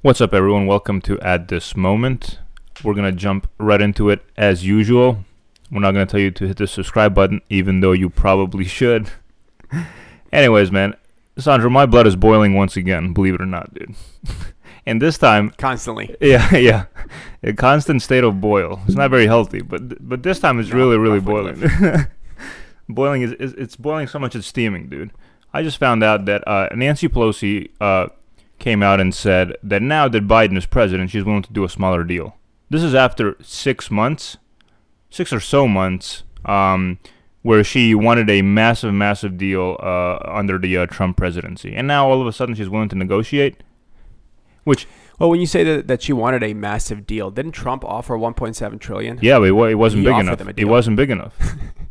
What's up, everyone? Welcome to At This Moment. We're going to jump right into it as usual. We're not going to tell you to hit the subscribe button, even though you probably should. Anyways, man, Sandra, my blood is boiling once again, believe it or not, dude. and this time, constantly. yeah, yeah, a constant state of boil. It's not very healthy, but but this time it's No, really, really rough way to boiling. boiling is, is it's boiling so much it's steaming, dude. I just found out that uh, Nancy Pelosi uh, came out and said that now that Biden is president, she's willing to do a smaller deal. This is after six months, six or so months, um, where she wanted a massive, massive deal uh, under the uh, Trump presidency, and now all of a sudden she's willing to negotiate. Which, Well, when you say that, that she wanted a massive deal, didn't Trump offer 1.7 trillion? yeah, but it, it wasn't He big enough. It wasn't big enough.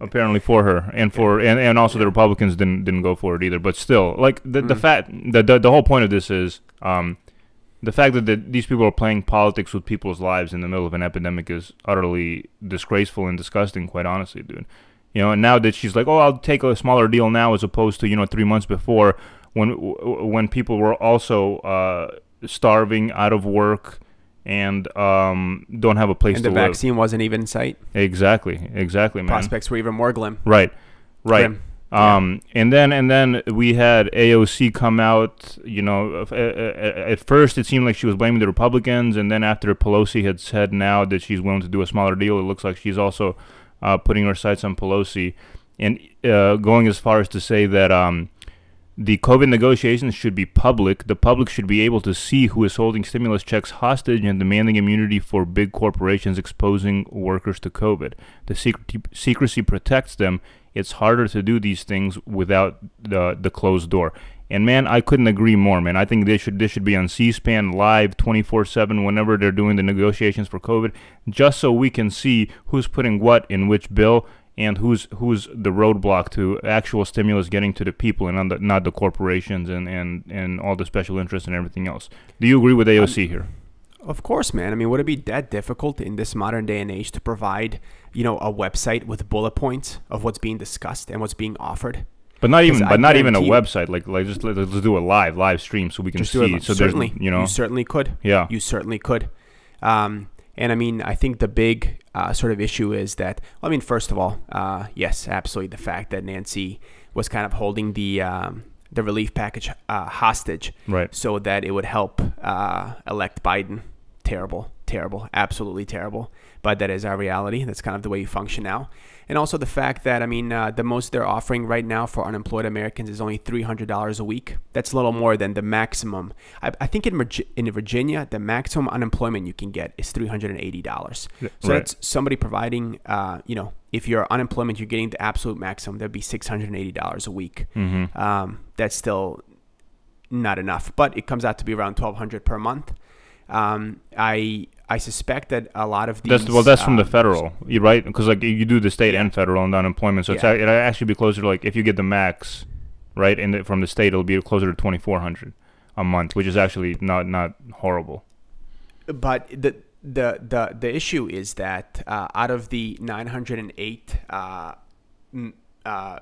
apparently for her and for and, and also the Republicans didn't didn't go for it either. But still, like the the Mm. fact the, the the whole point of this is um the fact that the, these people are playing politics with people's lives in the middle of an epidemic is utterly disgraceful and disgusting. Quite honestly, dude. You know, and now that she's like, oh, I'll take a smaller deal now as opposed to you know three months before when when people were also uh, starving, out of work, and um, don't have a place And to the live. vaccine wasn't even in sight. Exactly, exactly, man. Prospects were even more glim. Right, right. Grim. Yeah. Um, and then and then we had AOC come out. You know, f- a- a- at first it seemed like she was blaming the Republicans, and then after Pelosi had said now that she's willing to do a smaller deal, it looks like she's also uh, putting her sights on Pelosi, and uh, going as far as to say that um, the COVID negotiations should be public. The public should be able to see who is holding stimulus checks hostage and demanding immunity for big corporations exposing workers to COVID. The secrecy protects them. It's harder to do these things without the the closed door. And man, I couldn't agree more, man. I think this should this should be on C-SPAN live 24/7 whenever they're doing the negotiations for COVID, just so we can see who's putting what in which bill and who's who's the roadblock to actual stimulus getting to the people and not the, not the corporations and, and, and all the special interests and everything else. Do you agree with AOC here? Of course, man. I mean, would it be that difficult in this modern day and age to provide, you know, a website with bullet points of what's being discussed and what's being offered? But not even 'Cause I but not even a website like like just let, us do a live live stream so we can see. it. so certainly, you know you certainly could. yeah You certainly could. Um, and I mean, I think the big uh, sort of issue is that, I mean, first of all, uh, yes, absolutely, the fact that Nancy was kind of holding the um, the relief package uh, hostage right so that it would help uh, elect Biden. Terrible, terrible, absolutely terrible. But that is our reality. That's kind of the way you function now. And also the fact that, I mean, uh, the most they're offering right now for unemployed Americans is only $300 a week. That's a little more than the maximum. I, I think in, in Virginia, the maximum unemployment you can get is $380. Yeah, So right. that's somebody providing, uh, you know, if you're unemployment, you're getting the absolute maximum, that'd be $680 a week. mm-hmm. Um, that's still not enough, but it comes out to be around 1200 per month. Um, I I suspect that a lot of these. That's well that's from the um, federal you right because like you do the state Yeah. and federal and unemployment so Yeah. it'll actually be closer to like if you get the max right and the, from the state it'll be closer to 2400 a month which is actually not not horrible But the the the the issue is that uh, out of the 908 uh, m- uh,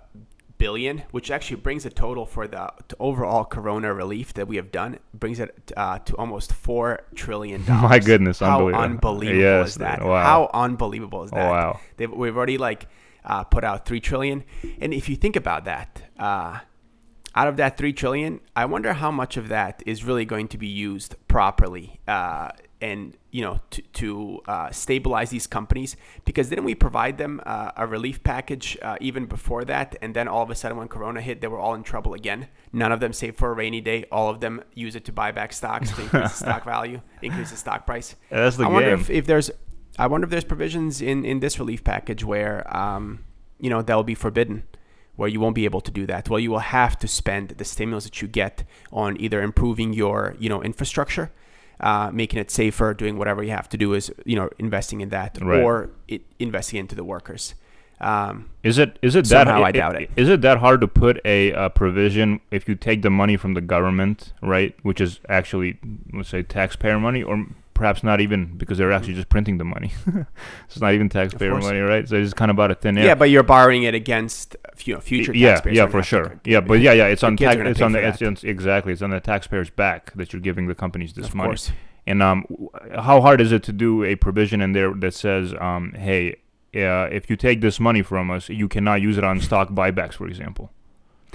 billion, which actually brings the total for the overall Corona relief that we have done, brings it uh, to almost four trillion dollars. My goodness, how unbelievable. unbelievable Yes, is that? wow. How unbelievable is Oh, that? wow. They've, we've already like uh, put out three trillion, and if you think about that. Uh, out of that three trillion, I wonder how much of that is really going to be used properly, uh, and you know, to, to uh, stabilize these companies. Because didn't we provide them uh, a relief package uh, even before that? And then all of a sudden, when Corona hit, they were all in trouble again. None of them saved for a rainy day. All of them use it to buy back stocks to increase the stock value, increase the stock price. that's the I wonder game if, if there's, I wonder if there's provisions in in this relief package where, um, you know, that will be forbidden, where you won't be able to do that. Well, you will have to spend the stimulus that you get on either improving your, you know, infrastructure, uh, making it safer, doing whatever you have to do is, you know, investing in that, Right. or it, investing into the workers. Um, Is it is it that I i- doubt it. Is it that hard to put a, uh provision if you take the money from the government, right, which is actually let's say taxpayer money, or perhaps not even because they're actually just printing the money. it's not even taxpayer money, right? So it's just kind of about a thin air. Yeah, but you're borrowing it against you know future yeah, taxpayers. yeah, for have to sure. Yeah, but yeah, yeah, it's on tax. It's on the it's, it's exactly it's on the taxpayers' back that you're giving the companies this Of money. course. And um, how hard is it to do a provision in there that says, um, hey, uh, if you take this money from us, you cannot use it on stock buybacks, for example,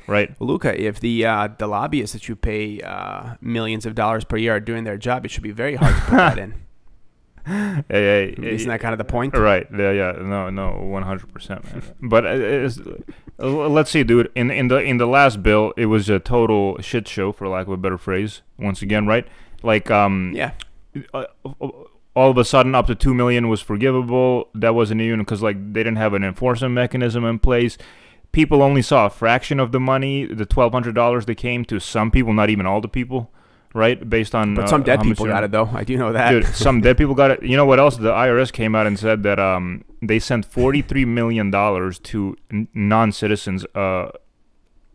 right? Luca, if the uh, the lobbyists that you pay uh, millions of dollars per year are doing their job, it should be very hard to put that in. Hey, hey, Isn't that kind of the point? Right. Yeah. Yeah. No. No. One hundred percent, man. But uh, uh, let's see, dude. In in the in the last bill, it was a total shit show, for lack of a better phrase. Once again, right? Like um. Yeah. uh, all of a sudden up to 2 million was forgivable that wasn't even because like they didn't have an enforcement mechanism in place people only saw a fraction of the money the $1200 that came to some people not even all the people right based on But uh, some dead people got it though. I do know that. Dude, some dead people got it. You know what else? The IRS came out and said that um they sent forty three million dollars to n- non citizens uh,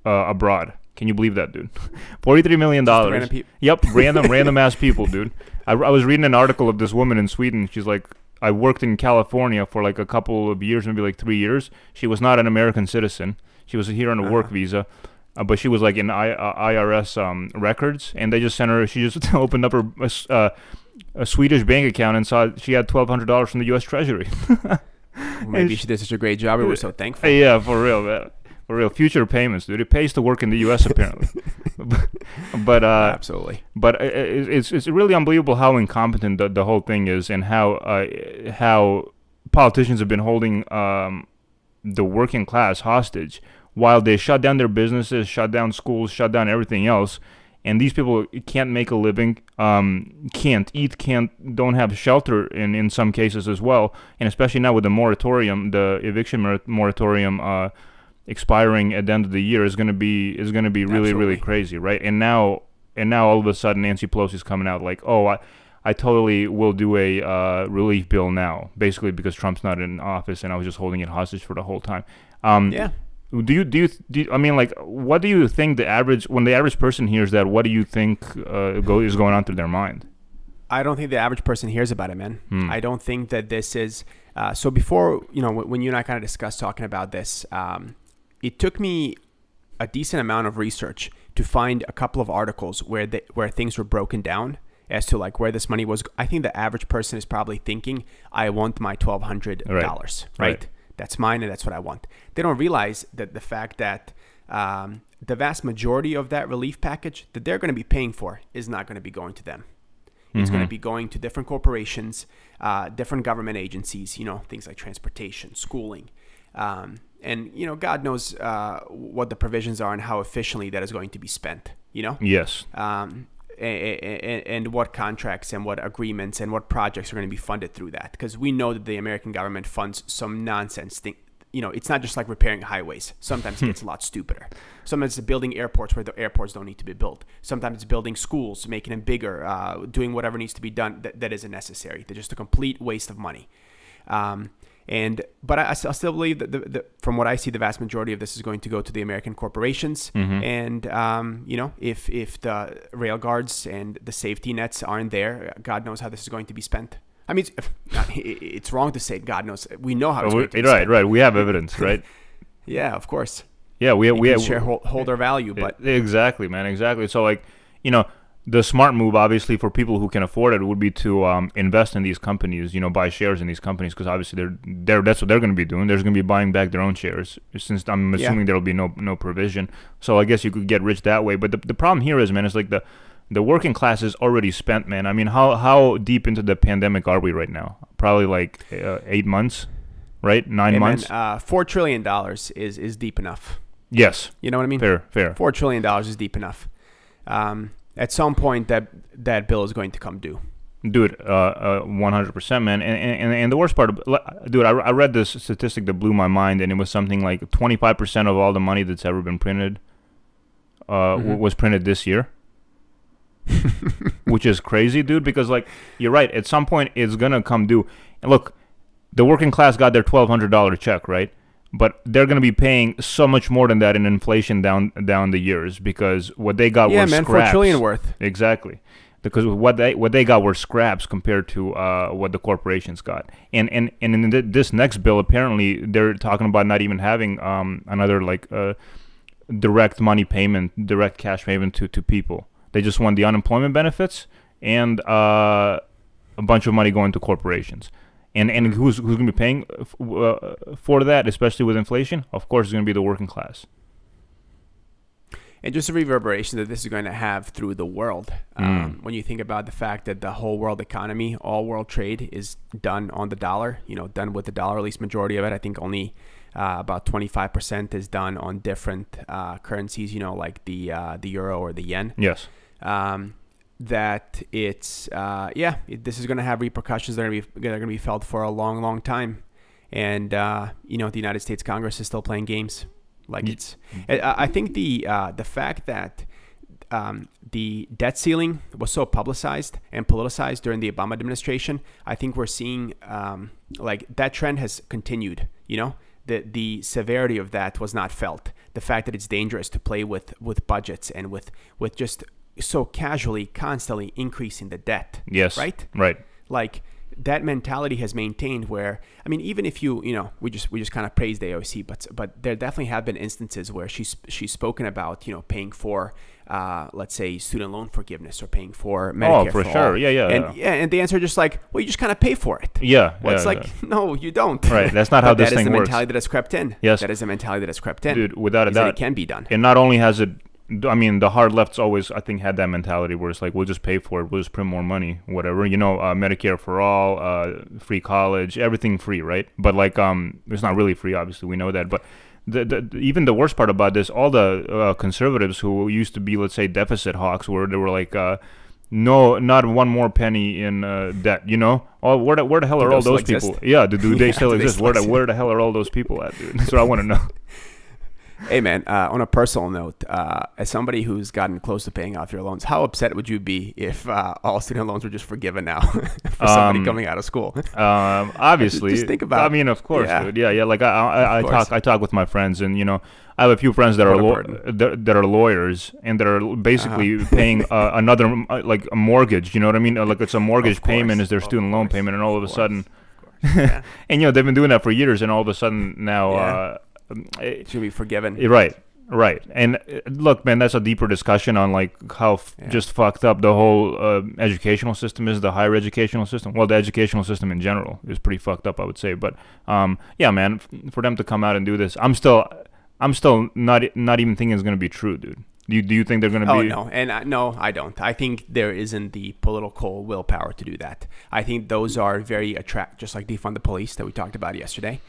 uh abroad. Can you believe that, dude? Forty three million dollars. random Yep, random random ass people, dude. I, I was reading an article of this woman in Sweden. She's like, I worked in California for like a couple of years, maybe like three years. She was not an American citizen. She was here on a work Uh-huh. visa. Uh, but she was like in I, uh, IRS um, records, and they just sent her. She just opened up her uh, uh, a Swedish bank account and saw she had twelve hundred dollars from the U.S. Treasury. Well, maybe It's- she did such a great job. We were so thankful. Yeah, for real, man. For real, future payments, dude. It pays to work in the U.S. apparently. but uh, Absolutely. but i- it's it's really unbelievable how incompetent the, the whole thing is, and how uh, how politicians have been holding um, the working class hostage while they shut down their businesses, shut down schools, shut down everything else. And these people can't make a living, um, can't eat, can't, don't have shelter in, in some cases as well. And especially now with the moratorium, the eviction moratorium uh, expiring at the end of the year is gonna be is gonna be really really crazy, right? And now and now all of a sudden Nancy Pelosi's coming out like, oh, I, I totally will do a uh, relief bill now, basically because Trump's not in office and I was just holding it hostage for the whole time. Um, Yeah. Do you do you, do you, I mean like what do you think the average when the average person hears that what do you think uh, go, is going on through their mind? I don't think the average person hears about it, man. Hmm. I don't think that this is. Uh, so before, you know, when when you and I kind of discussed talking about this, um, it took me a decent amount of research to find a couple of articles where they, where things were broken down as to like where this money was. I think the average person is probably thinking, "I want my twelve hundred dollars, Right. right? That's mine, and that's what I want." They don't realize that the fact that um, the vast majority of that relief package that they're going to be paying for is not going to be going to them. It's going to be going to different corporations, uh, different government agencies, you know, things like transportation, schooling. Um, and, you know, God knows uh, what the provisions are and how efficiently that is going to be spent, you know? Yes. Um, and, and what contracts and what agreements and what projects are going to be funded through that. Because we know that the American government funds some nonsense thing. You know, it's not just like repairing highways. Sometimes it gets a lot stupider. Sometimes it's building airports where the airports don't need to be built. Sometimes it's building schools, making them bigger, uh, doing whatever needs to be done that, that isn't necessary. They're just a complete waste of money. Um, and but I, I still believe that the, the, from what I see, the vast majority of this is going to go to the American corporations. And um, you know, if if the rail guards and the safety nets aren't there, God knows how this is going to be spent. I mean, it's, it's wrong to say God knows. We know how it's going to we- be right, spent. right. We have evidence, right? Yeah, of course. Yeah, we have, we have shareholder value, but exactly, man, exactly. So like, you know, the smart move, obviously, for people who can afford it, would be to um, invest in these companies. You know, buy shares in these companies because obviously they're they're that's what they're going to be doing. They're going to be buying back their own shares. Since I'm Yeah. assuming there will be no no provision, so I guess you could get rich that way. But the the problem here is, man, is like the the working class is already spent, man. I mean, how how deep into the pandemic are we right now? Probably like uh, eight months, right? Nine hey, man, months. uh, four trillion dollars is is deep enough. yes, You know what I mean? fair, fair. Four trillion dollars is deep enough. Um, at some point, that that bill is going to come due. Dude, uh, one hundred percent, man. And, and and the worst part, of, dude, I, I read this statistic that blew my mind, and it was something like twenty five percent of all the money that's ever been printed, uh, w- Mhm. was printed this year, which is crazy, dude. Because like you're right, at some point it's gonna come due. And look, the working class got their twelve hundred dollar check, right? But they're gonna be paying so much more than that in inflation down down the years because what they got was yeah, was man, scraps. four trillion worth. Exactly. because what they what they got were scraps compared to uh, what the corporations got. And and and in th- this next bill, apparently they're talking about not even having um, another like uh, direct money payment, direct cash payment to to people. They just want the unemployment benefits and uh, a bunch of money going to corporations. And and who's who's going to be paying f- uh, for that, especially with inflation? Of course, it's going to be the working class. and just the reverberation that this is going to have through the world. Mm. Um, when you think about the fact that the whole world economy, all world trade is done on the dollar, you know, done with the dollar, at least majority of it. I think only uh, about 25% is done on different uh, currencies, you know, like the uh, the euro or the yen. Yes. Um, that it's uh, yeah, it, this is going to have repercussions that are going to be that are going to be felt for a long, long time. And uh, you know, the United States Congress is still playing games. Like it's, I, I think the uh, the fact that um, the debt ceiling was so publicized and politicized during the Obama administration, I think we're seeing um, like that trend has continued. You know, the the severity of that was not felt. The fact that it's dangerous to play with with budgets and with with just so casually, constantly increasing the debt. Yes. Right. Right. Like that mentality has maintained where I mean even if you you know we just we just kind of praise the AOC but but there definitely have been instances where she's she's spoken about you know paying for uh, let's say student loan forgiveness or paying for Medicare Oh, for all. sure. Yeah, yeah, and yeah. and the answer is just like well you just kind of pay for it Yeah. well, it's like yeah. no you don't Right, that's not how this that is thing the works. mentality that has crept in Yes. that is the mentality that has crept in dude, without a doubt, it can be done And not only has it, I mean, the hard left's always, I think, had that mentality where it's like, we'll just pay for it, we'll just print more money, whatever. You know, uh, Medicare for all, uh, free college, everything free, right? But like, um, it's not really free, obviously, we know that. But the, the even the worst part about this, all the uh, conservatives who used to be, let's say, deficit hawks, where they were like, uh, no, not one more penny in uh, debt. You know, oh, where the, where the hell are all those people? exist? Yeah, do, do they Yeah, still do they exist? still Where the, where the hell are all those people at, dude? That's what I want to know. Hey man, uh, on a personal note, uh, as somebody who's gotten close to paying off your loans, how upset would you be if uh, all student loans were just forgiven now for somebody Um, coming out of school? Um, obviously, just think about- I mean, of course, Yeah. dude. Yeah, yeah. Like I, I, I talk, I talk with my friends, and you know, I have a few friends that are What that, that are lawyers, and that are basically paying uh, another uh, like a mortgage. You know what I mean? Uh, Like it's a mortgage Of course, payment is their of student loan payment, and all of a sudden, of. Yeah. and you know they've been doing that for years, and all of a sudden now, Yeah. uh, it should be forgiven. eh, right. Right, and uh, look, man, that's a deeper discussion on like how f- Yeah. just fucked up the whole uh, educational system is, the higher educational system. Well, the educational system in general is pretty fucked up, I would say. But um, yeah, man, f- for them to come out and do this, I'm still, I'm still not not even thinking it's gonna be true, dude. Do you, do you think they're gonna Oh be? no, and I, no, I don't. I think there isn't the political willpower to do that. I think those are very attract, just like defund the police that we talked about yesterday.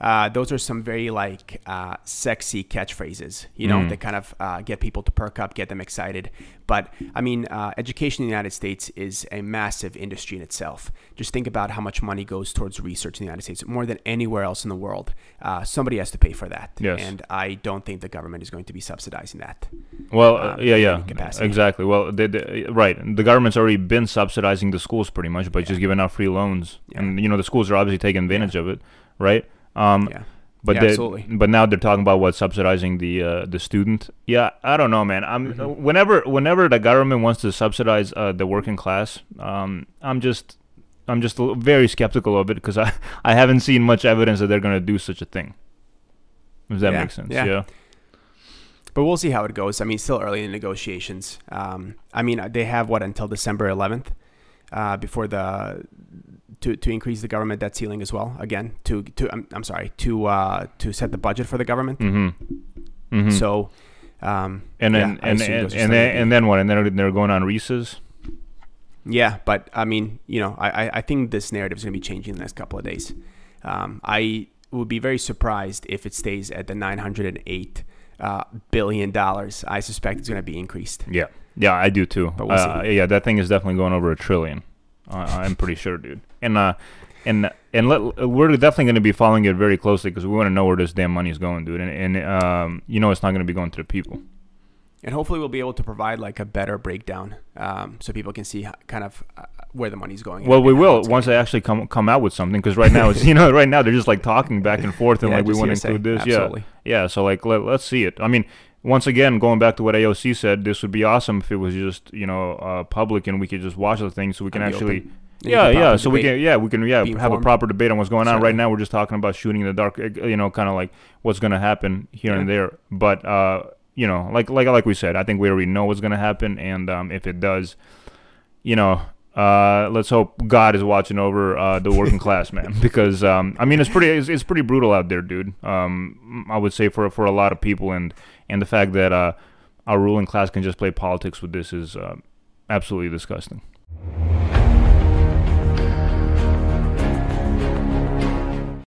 Uh, those are some very like uh, sexy catchphrases, you know, Mm. that kind of uh, get people to perk up, get them excited. But I mean, uh, education in the United States is a massive industry in itself. Just think about how much money goes towards research in the United States, more than anywhere else in the world. Uh, somebody has to pay for that, Yes. and I don't think the government is going to be subsidizing that. Well, um, yeah, yeah, capacity. exactly. Well, they, they, right. The government's already been subsidizing the schools pretty much by just giving out free loans, Yeah. and you know the schools are obviously taking advantage of it, right? Um, Yeah. But Yeah, they, absolutely. but now they're talking about what subsidizing the uh, the student. Yeah, I don't know, man. I'm Mm-hmm. whenever whenever the government wants to subsidize uh, the working class, um, I'm just I'm just very skeptical of it because I I haven't seen much evidence that they're gonna do such a thing. If that Yeah, makes sense, yeah. yeah. But we'll see how it goes. I mean, still early in the negotiations. Um, I mean, they have what until December 11th uh, before the to, to increase the government debt ceiling as well. Again, to to I'm, I'm sorry to uh, to set the budget for the government. Mm-hmm. Mm-hmm. So, um, and then yeah, I and and, and then and then what? And then they're going on recess. Yeah, but I mean, you know, I, I- I think this narrative is going to be changing in the next couple of days. Um, I would be very surprised if it stays at the 908 uh, billion dollars. I suspect it's going to be increased. Yeah, yeah, I do too. But we'll uh, Yeah, that thing is definitely going over a trillion. Uh, I'm pretty sure, dude. And uh, and and let, we're definitely going to be following it very closely because we want to know where this damn money is going, dude. And, and um, you know, it's not going to be going to the people. And hopefully, we'll be able to provide like a better breakdown um, so people can see how, kind of uh, where the money's going. Well, we will once they actually come come out with something. Because right now, it's you know, right now they're just like talking back and forth and Yeah, like we want to include this. Absolutely. Yeah, yeah. So like let, let's see it. I mean, once again, going back to what AOC said, this would be awesome if it was just you know uh, public and we could just watch the thing, so we can actually. open. Yeah, yeah. So we can, yeah, we can, yeah, have a proper debate on what's going on. Right now, we're just talking about shooting in the dark. uh, You know, kind of like what's going to happen here and there. But uh, you know, like like like we said, I think we already know what's going to happen, and um, if it does, you know, uh, let's hope God is watching over uh, the working class, man. Because um, I mean, it's pretty it's, it's pretty brutal out there, dude. Um, I would say for for a lot of people, and and the fact that uh, our ruling class can just play politics with this is uh, absolutely disgusting.